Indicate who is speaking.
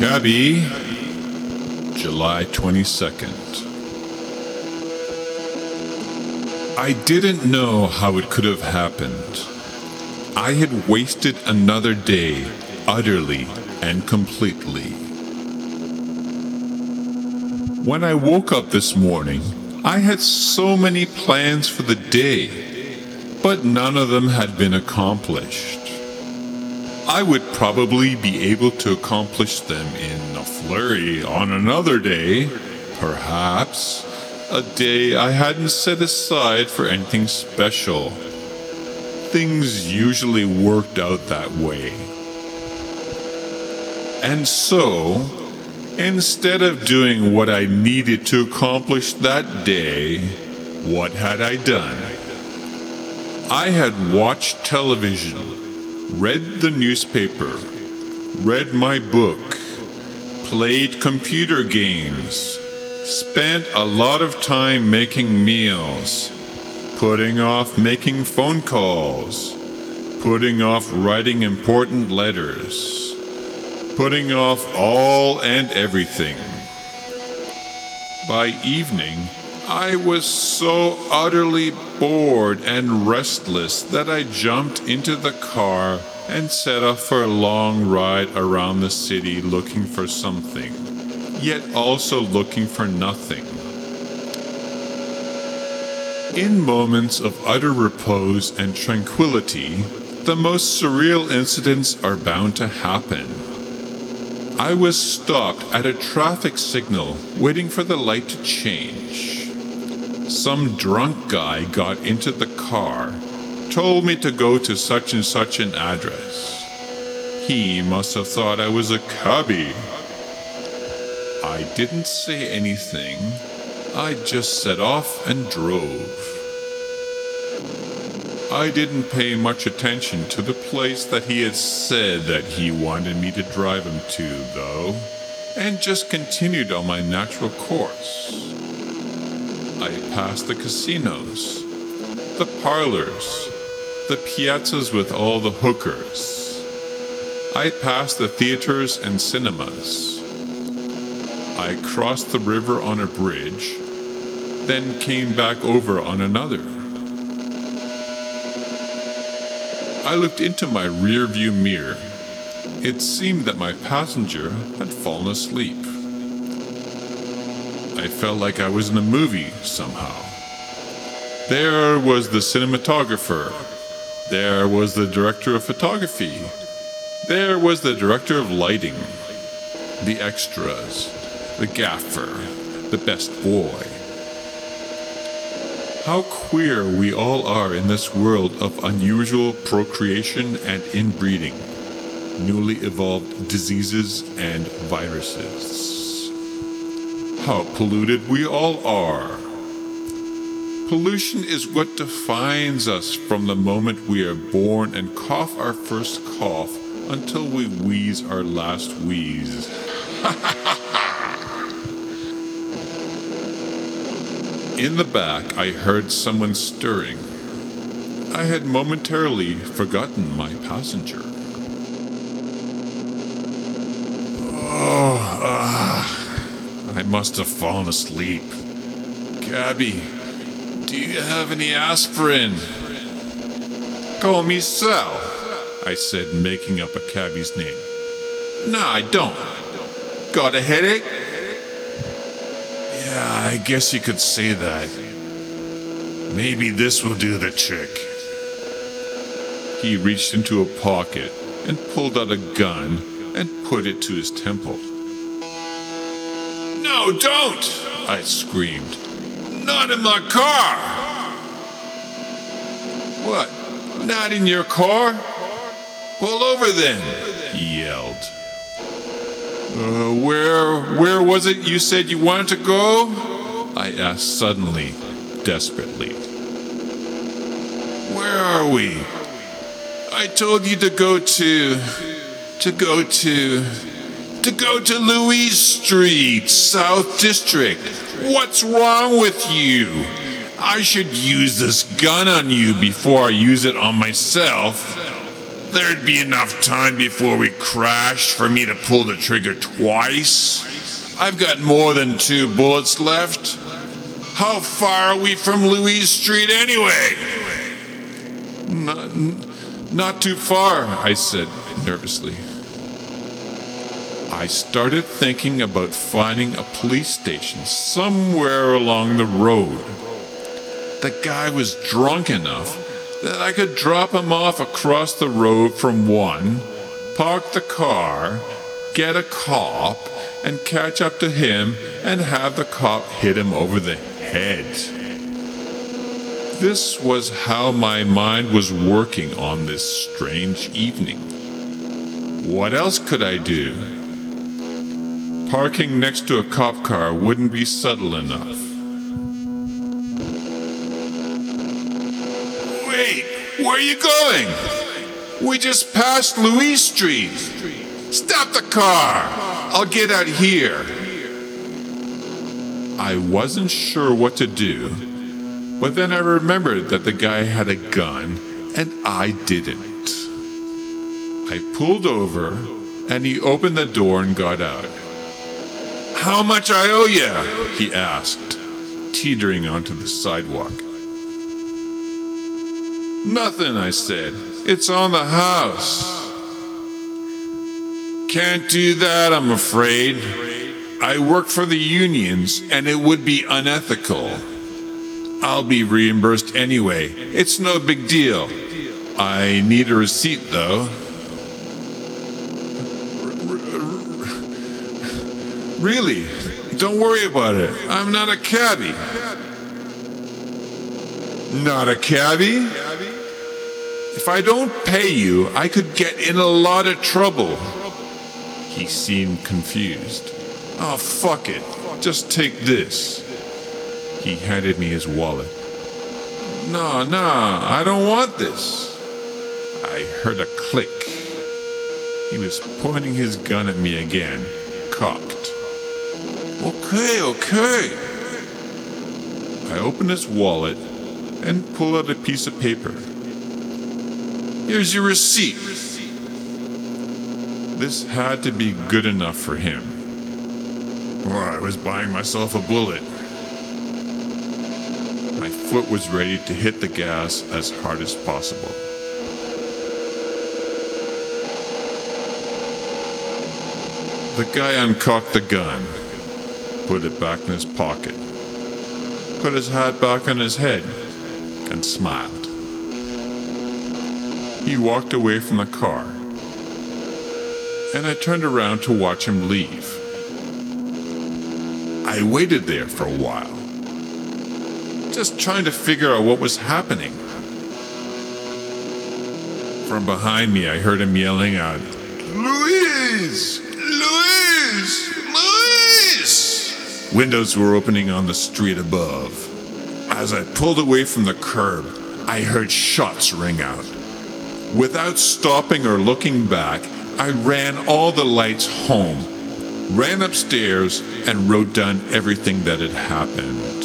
Speaker 1: Cabby, July 22nd. I didn't know how it could have happened. I had wasted another day utterly and completely. When I woke up this morning, I had so many plans for the day, but none of them had been accomplished. I would probably be able to accomplish them in a flurry on another day, perhaps. A day I hadn't set aside for anything special. Things usually worked out that way. And so, instead of doing what I needed to accomplish that day, what had I done? I had watched television read the newspaper, read my book, played computer games, spent a lot of time making meals, putting off making phone calls, putting off writing important letters, putting off all and everything. By evening, I was so utterly bored and restless that I jumped into the car and set off for a long ride around the city looking for something, yet also looking for nothing. In moments of utter repose and tranquility, the most surreal incidents are bound to happen. I was stopped at a traffic signal waiting for the light to change. Some drunk guy got into the car, told me to go to such and such an address. He must have thought I was a cabby. I didn't say anything. I just set off and drove. I didn't pay much attention to the place that he had said that he wanted me to drive him to, though, and just continued on my natural course. I passed the casinos, the parlors, the piazzas with all the hookers. I passed the theaters and cinemas. I crossed the river on a bridge, then came back over on another. I looked into my rearview mirror. It seemed that my passenger had fallen asleep. I felt like I was in a movie somehow. There was the cinematographer. There was the director of photography. There was the director of lighting. The extras. The gaffer. The best boy. How queer we all are in this world of unusual procreation and inbreeding, newly evolved diseases and viruses how polluted we all are. Pollution is what defines us from the moment we are born and cough our first cough until we wheeze our last wheeze. In the back, I heard someone stirring. I had momentarily forgotten my passenger. Oh, ah. I must have fallen asleep. Cabby, do you have any aspirin? Call me Sal, I said, making up a cabby's name. No, I don't. Got a headache? Yeah, I guess you could say that. Maybe this will do the trick. He reached into a pocket and pulled out a gun and put it to his temple. No, don't! I screamed. Not in my car! What? Not in your car? Pull over then, he yelled. Uh, where, where was it you said you wanted to go? I asked suddenly, desperately. Where are we? I told you to go to, to go to, to go to Louise Street, South District. What's wrong with you? I should use this gun on you before I use it on myself. there'd be enough time before we crashed for me to pull the trigger twice. I've got more than two bullets left. How far are we from Louise Street anyway? Not, not too far, I said nervously. I started thinking about finding a police station somewhere along the road. The guy was drunk enough that I could drop him off across the road from one, park the car, get a cop, and catch up to him and have the cop hit him over the head. This was how my mind was working on this strange evening. What else could I do? Parking next to a cop car wouldn't be subtle enough. Wait, where are you going? We just passed Louise Street. Stop the car. I'll get out here. I wasn't sure what to do, but then I remembered that the guy had a gun and I didn't. I pulled over and he opened the door and got out. How much I owe you? he asked, teetering onto the sidewalk. Nothing, I said. It's on the house. Can't do that, I'm afraid. I work for the unions and it would be unethical. I'll be reimbursed anyway. It's no big deal. I need a receipt though. Really? Don't worry about it. I'm not a cabbie. Not a cabbie? If I don't pay you, I could get in a lot of trouble. He seemed confused. Oh, fuck it. Just take this. He handed me his wallet. No, no, I don't want this. I heard a click. He was pointing his gun at me again, cocked. Okay, okay. I open his wallet and pull out a piece of paper. Here's your receipt. This had to be good enough for him. Or I was buying myself a bullet. My foot was ready to hit the gas as hard as possible. The guy uncocked the gun, put it back in his pocket, put his hat back on his head, and smiled. He walked away from the car, and I turned around to watch him leave. I waited there for a while, just trying to figure out what was happening. From behind me, I heard him yelling out, Louise! Louise! Windows were opening on the street above. As I pulled away from the curb, I heard shots ring out. Without stopping or looking back, I ran all the lights home, ran upstairs, and wrote down everything that had happened.